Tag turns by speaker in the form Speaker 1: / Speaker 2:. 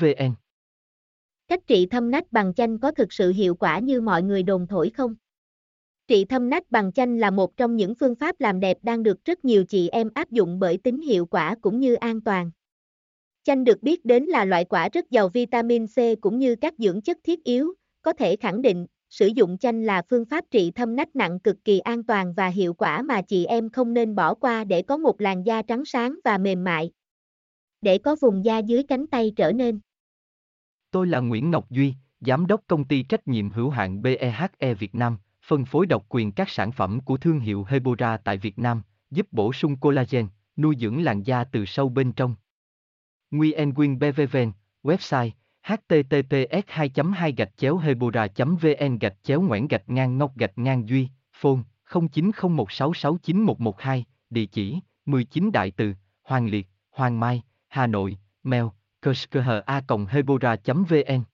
Speaker 1: vn
Speaker 2: Cách trị thâm nách bằng chanh có thực sự hiệu quả như mọi người đồn thổi không? Trị thâm nách bằng chanh là một trong những phương pháp làm đẹp đang được rất nhiều chị em áp dụng bởi tính hiệu quả cũng như an toàn. Chanh được biết đến là loại quả rất giàu vitamin C cũng như các dưỡng chất thiết yếu, có thể khẳng định, sử dụng chanh là phương pháp trị thâm nách nặng cực kỳ an toàn và hiệu quả mà chị em không nên bỏ qua để có một làn da trắng sáng và mềm mại. Để có vùng da dưới cánh tay trở nên.
Speaker 1: Tôi là Nguyễn Ngọc Duy, Giám đốc công ty trách nhiệm hữu hạn BEHE Việt Nam, phân phối độc quyền các sản phẩm của thương hiệu Hebora tại Việt Nam, giúp bổ sung collagen, nuôi dưỡng làn da từ sâu bên trong. Nguyen Quyên BVVN, website https 2 2 gạch chéo hebora vn gạch chéo ngoãn gạch ngang ngọc gạch ngang duy phone 0901669112 địa chỉ 19 đại từ hoàng liệt hoàng mai Hà Nội, mail, kushkha.hebora.vn